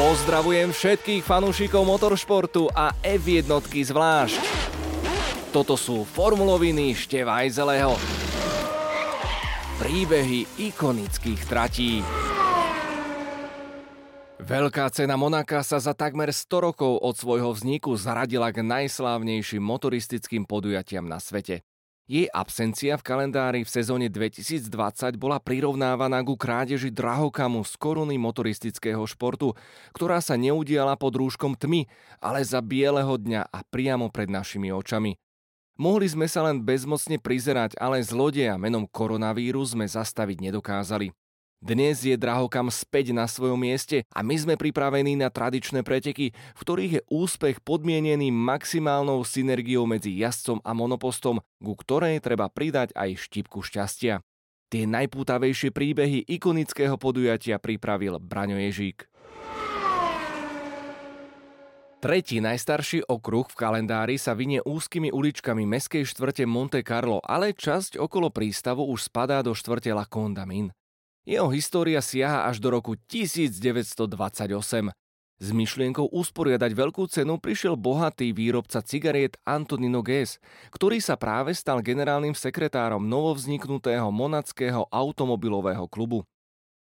Pozdravujem všetkých fanúšikov motoršportu a F1 zvlášť. Toto sú formuloviny Števajzeleho. Príbehy ikonických tratí. Veľká cena Monaka sa za takmer 100 rokov od svojho vzniku zaradila k najslávnejším motoristickým podujatiam na svete. Jej absencia v kalendári v sezóne 2020 bola prirovnávaná ku krádeži drahokamu z koruny motoristického športu, ktorá sa neudiala pod rúškom tmy, ale za bieleho dňa a priamo pred našimi očami. Mohli sme sa len bezmocne prizerať, ale zlodeja menom koronavírus sme zastaviť nedokázali. Dnes je drahokam späť na svojom mieste a my sme pripravení na tradičné preteky, v ktorých je úspech podmienený maximálnou synergiou medzi jazdcom a monopostom, ku ktorej treba pridať aj štipku šťastia. Tie najpútavejšie príbehy ikonického podujatia pripravil Braňo Ježík. Tretí najstarší okruh v kalendári sa vynie úzkými uličkami meskej štvrte Monte Carlo, ale časť okolo prístavu už spadá do štvrte La Condamin. Jeho história siaha až do roku 1928. S myšlienkou usporiadať veľkú cenu prišiel bohatý výrobca cigariet Antonino Ges, ktorý sa práve stal generálnym sekretárom novovzniknutého monackého automobilového klubu.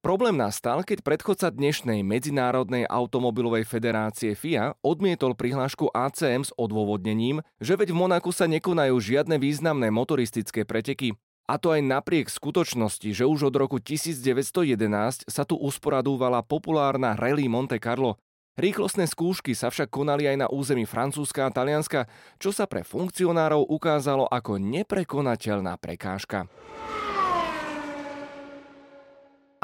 Problém nastal, keď predchodca dnešnej Medzinárodnej automobilovej federácie FIA odmietol prihlášku ACM s odôvodnením, že veď v Monaku sa nekonajú žiadne významné motoristické preteky a to aj napriek skutočnosti, že už od roku 1911 sa tu usporadúvala populárna Rally Monte Carlo. Rýchlostné skúšky sa však konali aj na území Francúzska a Talianska, čo sa pre funkcionárov ukázalo ako neprekonateľná prekážka.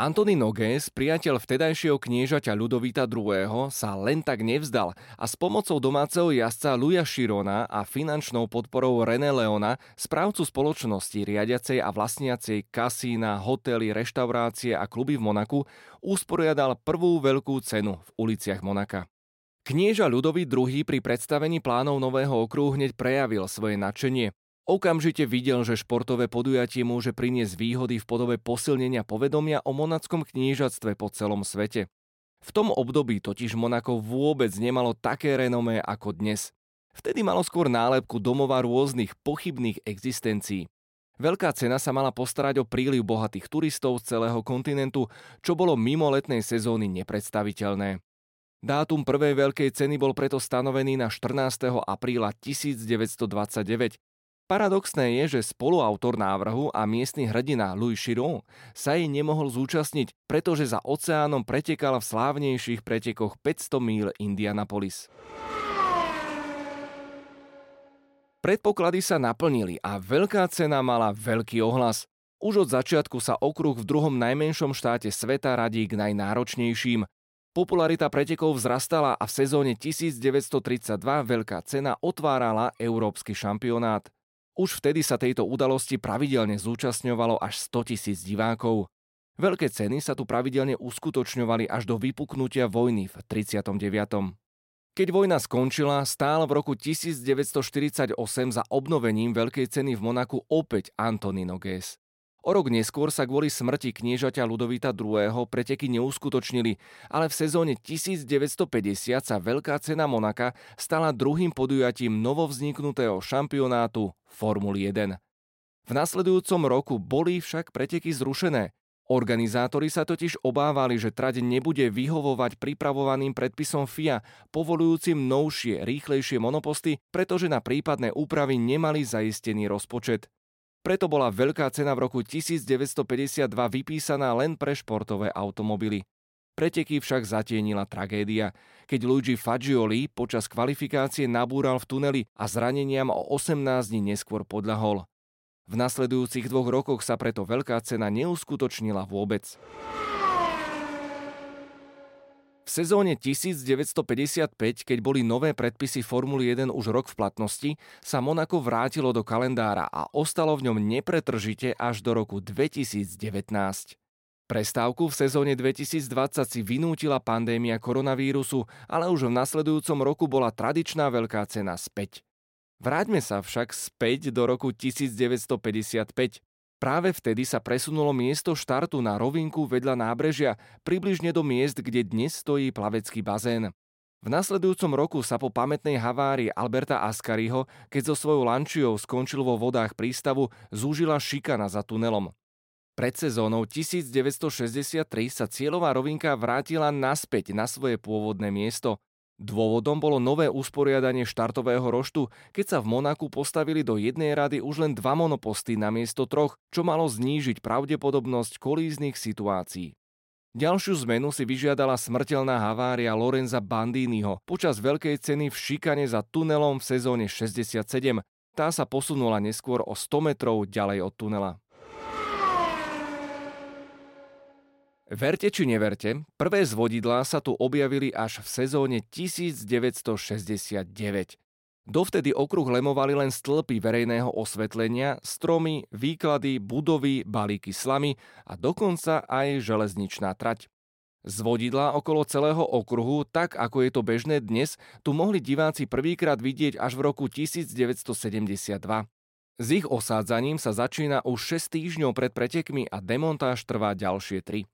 Antony Noges, priateľ vtedajšieho kniežaťa Ľudovita II., sa len tak nevzdal a s pomocou domáceho jazdca Luja Širona a finančnou podporou René Leona, správcu spoločnosti riadiacej a vlastniacej kasína, hotely, reštaurácie a kluby v Monaku, usporiadal prvú veľkú cenu v uliciach Monaka. Knieža Ľudový II pri predstavení plánov nového okruhu hneď prejavil svoje nadšenie. Okamžite videl, že športové podujatie môže priniesť výhody v podobe posilnenia povedomia o monackom knížatstve po celom svete. V tom období totiž Monako vôbec nemalo také renomé ako dnes. Vtedy malo skôr nálepku domova rôznych pochybných existencií. Veľká cena sa mala postarať o príliv bohatých turistov z celého kontinentu, čo bolo mimo letnej sezóny nepredstaviteľné. Dátum prvej veľkej ceny bol preto stanovený na 14. apríla 1929 Paradoxné je, že spoluautor návrhu a miestny hrdina Louis Chiron sa jej nemohol zúčastniť, pretože za oceánom pretekal v slávnejších pretekoch 500 míl Indianapolis. Predpoklady sa naplnili a veľká cena mala veľký ohlas. Už od začiatku sa okruh v druhom najmenšom štáte sveta radí k najnáročnejším. Popularita pretekov vzrastala a v sezóne 1932 veľká cena otvárala európsky šampionát. Už vtedy sa tejto udalosti pravidelne zúčastňovalo až 100 tisíc divákov. Veľké ceny sa tu pravidelne uskutočňovali až do vypuknutia vojny v 39. Keď vojna skončila, stál v roku 1948 za obnovením Veľkej ceny v Monaku opäť Antonino Ges. O rok neskôr sa kvôli smrti kniežaťa Ludovita II. preteky neuskutočnili, ale v sezóne 1950 sa Veľká cena Monaka stala druhým podujatím novovzniknutého šampionátu Formuly 1. V nasledujúcom roku boli však preteky zrušené. Organizátori sa totiž obávali, že trať nebude vyhovovať pripravovaným predpisom FIA, povolujúcim novšie, rýchlejšie monoposty, pretože na prípadné úpravy nemali zaistený rozpočet. Preto bola veľká cena v roku 1952 vypísaná len pre športové automobily. Preteky však zatienila tragédia, keď Luigi Fagioli počas kvalifikácie nabúral v tuneli a zraneniam o 18 dní neskôr podľahol. V nasledujúcich dvoch rokoch sa preto veľká cena neuskutočnila vôbec. V sezóne 1955, keď boli nové predpisy Formuly 1 už rok v platnosti, sa Monako vrátilo do kalendára a ostalo v ňom nepretržite až do roku 2019. Prestávku v sezóne 2020 si vynútila pandémia koronavírusu, ale už v nasledujúcom roku bola tradičná veľká cena späť. Vráťme sa však späť do roku 1955. Práve vtedy sa presunulo miesto štartu na rovinku vedľa nábrežia, približne do miest, kde dnes stojí plavecký bazén. V nasledujúcom roku sa po pamätnej havárii Alberta Ascariho, keď so svojou lančiou skončil vo vodách prístavu, zúžila šikana za tunelom. Pred sezónou 1963 sa cieľová rovinka vrátila naspäť na svoje pôvodné miesto. Dôvodom bolo nové usporiadanie štartového roštu, keď sa v Monaku postavili do jednej rady už len dva monoposty na miesto troch, čo malo znížiť pravdepodobnosť kolíznych situácií. Ďalšiu zmenu si vyžiadala smrteľná havária Lorenza Bandiniho počas veľkej ceny v šikane za tunelom v sezóne 67. Tá sa posunula neskôr o 100 metrov ďalej od tunela. Verte či neverte, prvé zvodidlá sa tu objavili až v sezóne 1969. Dovtedy okruh lemovali len stĺpy verejného osvetlenia, stromy, výklady, budovy, balíky slamy a dokonca aj železničná trať. Z vodidla okolo celého okruhu, tak ako je to bežné dnes, tu mohli diváci prvýkrát vidieť až v roku 1972. S ich osádzaním sa začína už 6 týždňov pred pretekmi a demontáž trvá ďalšie 3.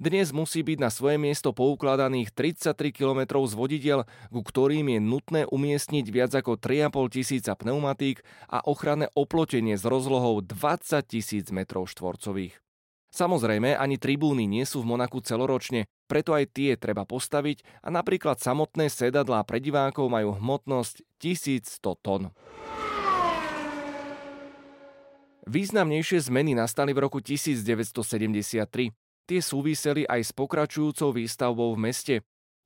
Dnes musí byť na svoje miesto poukladaných 33 km z vodidiel, ku ktorým je nutné umiestniť viac ako 3,5 tisíca pneumatík a ochranné oplotenie s rozlohou 20 tisíc m štvorcových. Samozrejme, ani tribúny nie sú v Monaku celoročne, preto aj tie treba postaviť a napríklad samotné sedadlá pre divákov majú hmotnosť 1100 tón. Významnejšie zmeny nastali v roku 1973. Tie súviseli aj s pokračujúcou výstavbou v meste.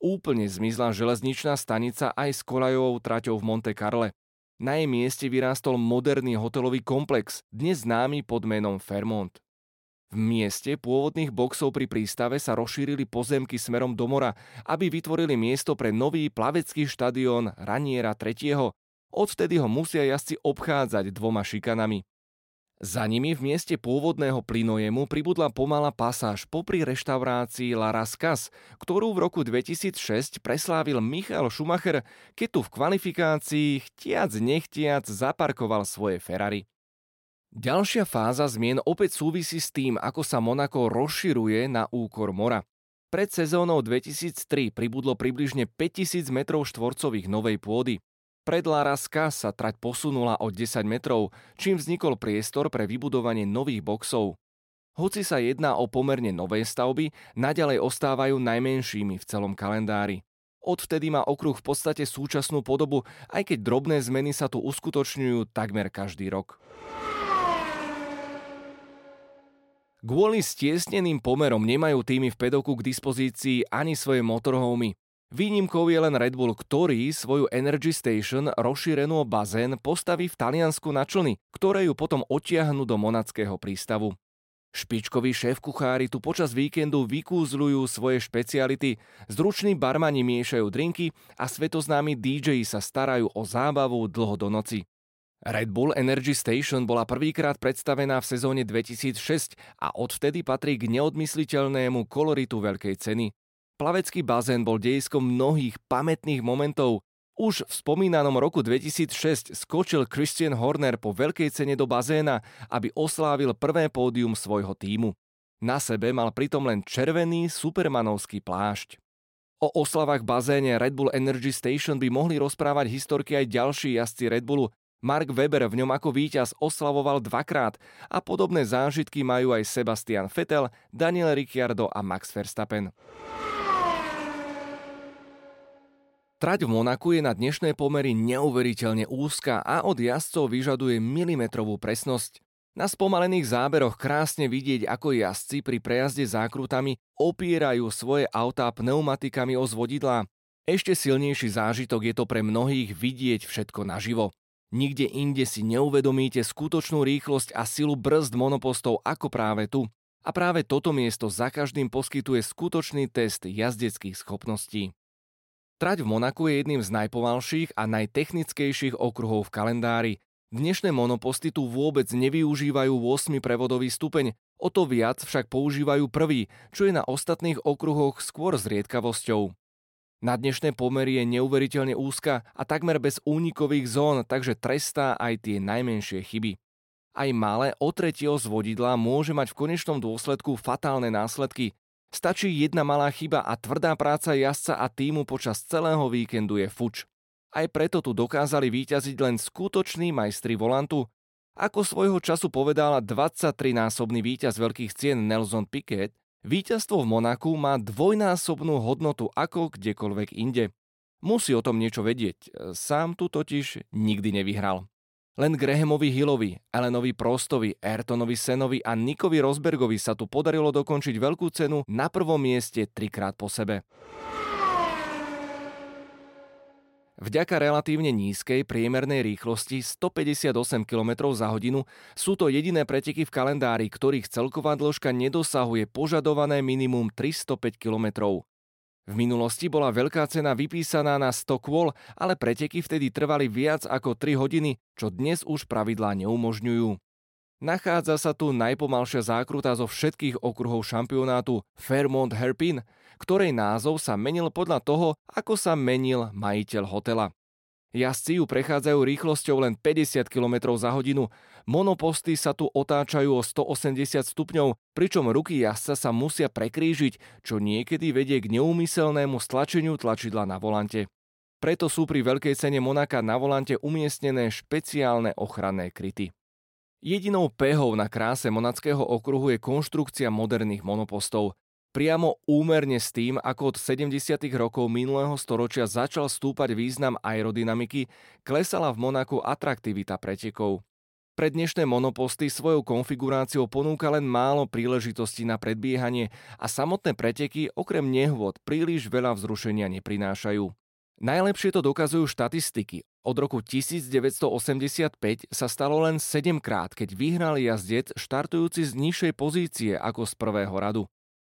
Úplne zmizla železničná stanica aj s kolajovou traťou v Monte Carle. Na jej mieste vyrástol moderný hotelový komplex, dnes známy pod menom Fairmont. V mieste pôvodných boxov pri prístave sa rozšírili pozemky smerom do mora, aby vytvorili miesto pre nový plavecký štadión Raniera III. Odvtedy ho musia jazdci obchádzať dvoma šikanami. Za nimi v mieste pôvodného plynojemu pribudla pomalá pasáž popri reštaurácii La Rascas, ktorú v roku 2006 preslávil Michal Schumacher, keď tu v kvalifikácii chtiac nechtiac zaparkoval svoje Ferrari. Ďalšia fáza zmien opäť súvisí s tým, ako sa Monako rozširuje na úkor mora. Pred sezónou 2003 pribudlo približne 5000 m štvorcových novej pôdy. Pred Laraska sa trať posunula o 10 metrov, čím vznikol priestor pre vybudovanie nových boxov. Hoci sa jedná o pomerne nové stavby, naďalej ostávajú najmenšími v celom kalendári. Odvtedy má okruh v podstate súčasnú podobu, aj keď drobné zmeny sa tu uskutočňujú takmer každý rok. Kvôli stiesneným pomerom nemajú týmy v pedoku k dispozícii ani svoje motorhomy. Výnimkou je len Red Bull, ktorý svoju Energy Station rozšírenú bazén postaví v Taliansku na člny, ktoré ju potom odtiahnu do monackého prístavu. Špičkoví šéf-kuchári tu počas víkendu vykúzľujú svoje špeciality, zruční barmani miešajú drinky a svetoznámi DJ sa starajú o zábavu dlho do noci. Red Bull Energy Station bola prvýkrát predstavená v sezóne 2006 a odvtedy patrí k neodmysliteľnému koloritu veľkej ceny. Plavecký bazén bol dejiskom mnohých pamätných momentov. Už v spomínanom roku 2006 skočil Christian Horner po veľkej cene do bazéna, aby oslávil prvé pódium svojho týmu. Na sebe mal pritom len červený supermanovský plášť. O oslavách bazéne Red Bull Energy Station by mohli rozprávať historky aj ďalší jazdci Red Bullu. Mark Webber v ňom ako víťaz oslavoval dvakrát a podobné zážitky majú aj Sebastian Vettel, Daniel Ricciardo a Max Verstappen. Trať v Monaku je na dnešné pomery neuveriteľne úzka a od jazdcov vyžaduje milimetrovú presnosť. Na spomalených záberoch krásne vidieť, ako jazdci pri prejazde zákrutami opierajú svoje autá pneumatikami o zvodidlá. Ešte silnejší zážitok je to pre mnohých vidieť všetko naživo. Nikde inde si neuvedomíte skutočnú rýchlosť a silu brzd monopostov ako práve tu. A práve toto miesto za každým poskytuje skutočný test jazdeckých schopností. Trať v Monaku je jedným z najpomalších a najtechnickejších okruhov v kalendári. Dnešné monoposty tu vôbec nevyužívajú 8 prevodový stupeň, o to viac však používajú prvý, čo je na ostatných okruhoch skôr zriedkavosťou. Na dnešné pomery je neuveriteľne úzka a takmer bez únikových zón, takže trestá aj tie najmenšie chyby. Aj malé otretie z vodidla môže mať v konečnom dôsledku fatálne následky. Stačí jedna malá chyba a tvrdá práca jazdca a týmu počas celého víkendu je fuč. Aj preto tu dokázali výťaziť len skutoční majstri volantu. Ako svojho času povedal 23-násobný víťaz veľkých cien Nelson Piquet, víťazstvo v Monaku má dvojnásobnú hodnotu ako kdekoľvek inde. Musí o tom niečo vedieť, sám tu totiž nikdy nevyhral. Len Grahamovi Hillovi, Elenovi Prostovi, Ayrtonovi Senovi a Nikovi Rosbergovi sa tu podarilo dokončiť veľkú cenu na prvom mieste trikrát po sebe. Vďaka relatívne nízkej priemernej rýchlosti 158 km za hodinu sú to jediné preteky v kalendári, ktorých celková dĺžka nedosahuje požadované minimum 305 km. V minulosti bola veľká cena vypísaná na 100 kôl, ale preteky vtedy trvali viac ako 3 hodiny, čo dnes už pravidlá neumožňujú. Nachádza sa tu najpomalšia zákruta zo všetkých okruhov šampionátu Fairmont Hairpin, ktorej názov sa menil podľa toho, ako sa menil majiteľ hotela. Jazdci ju prechádzajú rýchlosťou len 50 km za hodinu. Monoposty sa tu otáčajú o 180 stupňov, pričom ruky jazdca sa musia prekrížiť, čo niekedy vedie k neumyselnému stlačeniu tlačidla na volante. Preto sú pri veľkej cene Monaka na volante umiestnené špeciálne ochranné kryty. Jedinou pehou na kráse monackého okruhu je konštrukcia moderných monopostov priamo úmerne s tým, ako od 70. rokov minulého storočia začal stúpať význam aerodynamiky, klesala v Monaku atraktivita pretekov. Pre dnešné monoposty svojou konfiguráciou ponúka len málo príležitostí na predbiehanie a samotné preteky okrem nehôd príliš veľa vzrušenia neprinášajú. Najlepšie to dokazujú štatistiky. Od roku 1985 sa stalo len 7 krát, keď vyhral jazdec štartujúci z nižšej pozície ako z prvého radu.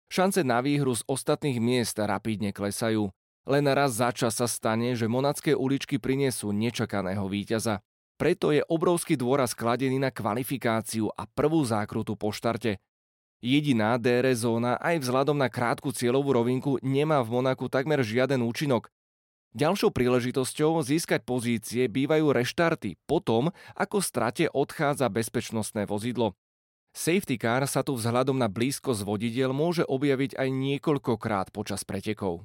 Šance na výhru z ostatných miest rapidne klesajú. Len raz za čas sa stane, že monacké uličky prinesú nečakaného víťaza. Preto je obrovský dôraz kladený na kvalifikáciu a prvú zákrutu po štarte. Jediná DR zóna aj vzhľadom na krátku cieľovú rovinku nemá v Monaku takmer žiaden účinok. Ďalšou príležitosťou získať pozície bývajú reštarty potom, ako strate odchádza bezpečnostné vozidlo. Safety car sa tu vzhľadom na blízkosť vodidiel môže objaviť aj niekoľkokrát počas pretekov.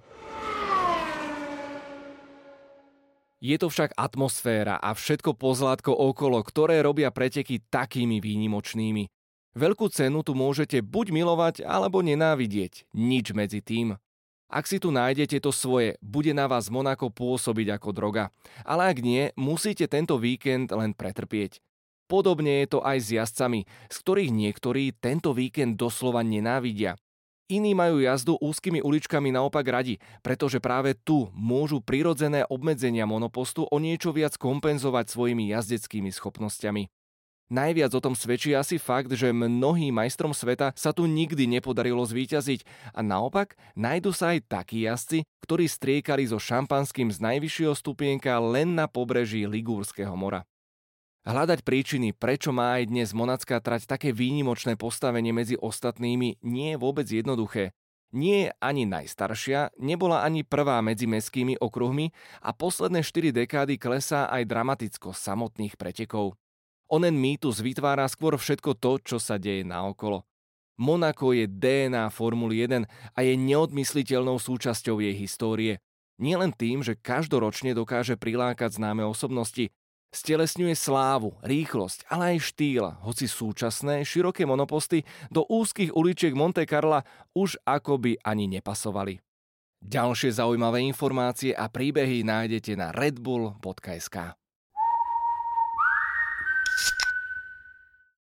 Je to však atmosféra a všetko pozlátko okolo, ktoré robia preteky takými výnimočnými. Veľkú cenu tu môžete buď milovať, alebo nenávidieť. Nič medzi tým. Ak si tu nájdete to svoje, bude na vás Monako pôsobiť ako droga. Ale ak nie, musíte tento víkend len pretrpieť. Podobne je to aj s jazdcami, z ktorých niektorí tento víkend doslova nenávidia. Iní majú jazdu úzkými uličkami naopak radi, pretože práve tu môžu prirodzené obmedzenia monopostu o niečo viac kompenzovať svojimi jazdeckými schopnosťami. Najviac o tom svedčí asi fakt, že mnohým majstrom sveta sa tu nikdy nepodarilo zvíťaziť a naopak nájdu sa aj takí jazdci, ktorí striekali so šampanským z najvyššieho stupienka len na pobreží Ligúrskeho mora. Hľadať príčiny, prečo má aj dnes monacká trať také výnimočné postavenie medzi ostatnými, nie je vôbec jednoduché. Nie je ani najstaršia, nebola ani prvá medzi mestskými okruhmi a posledné 4 dekády klesá aj dramaticko samotných pretekov. Onen mýtus vytvára skôr všetko to, čo sa deje naokolo. Monako je DNA Formuly 1 a je neodmysliteľnou súčasťou jej histórie. Nielen tým, že každoročne dokáže prilákať známe osobnosti, Stelesňuje slávu, rýchlosť, ale aj štýl, hoci súčasné, široké monoposty do úzkých uličiek Monte Carla už akoby ani nepasovali. Ďalšie zaujímavé informácie a príbehy nájdete na redbull.sk.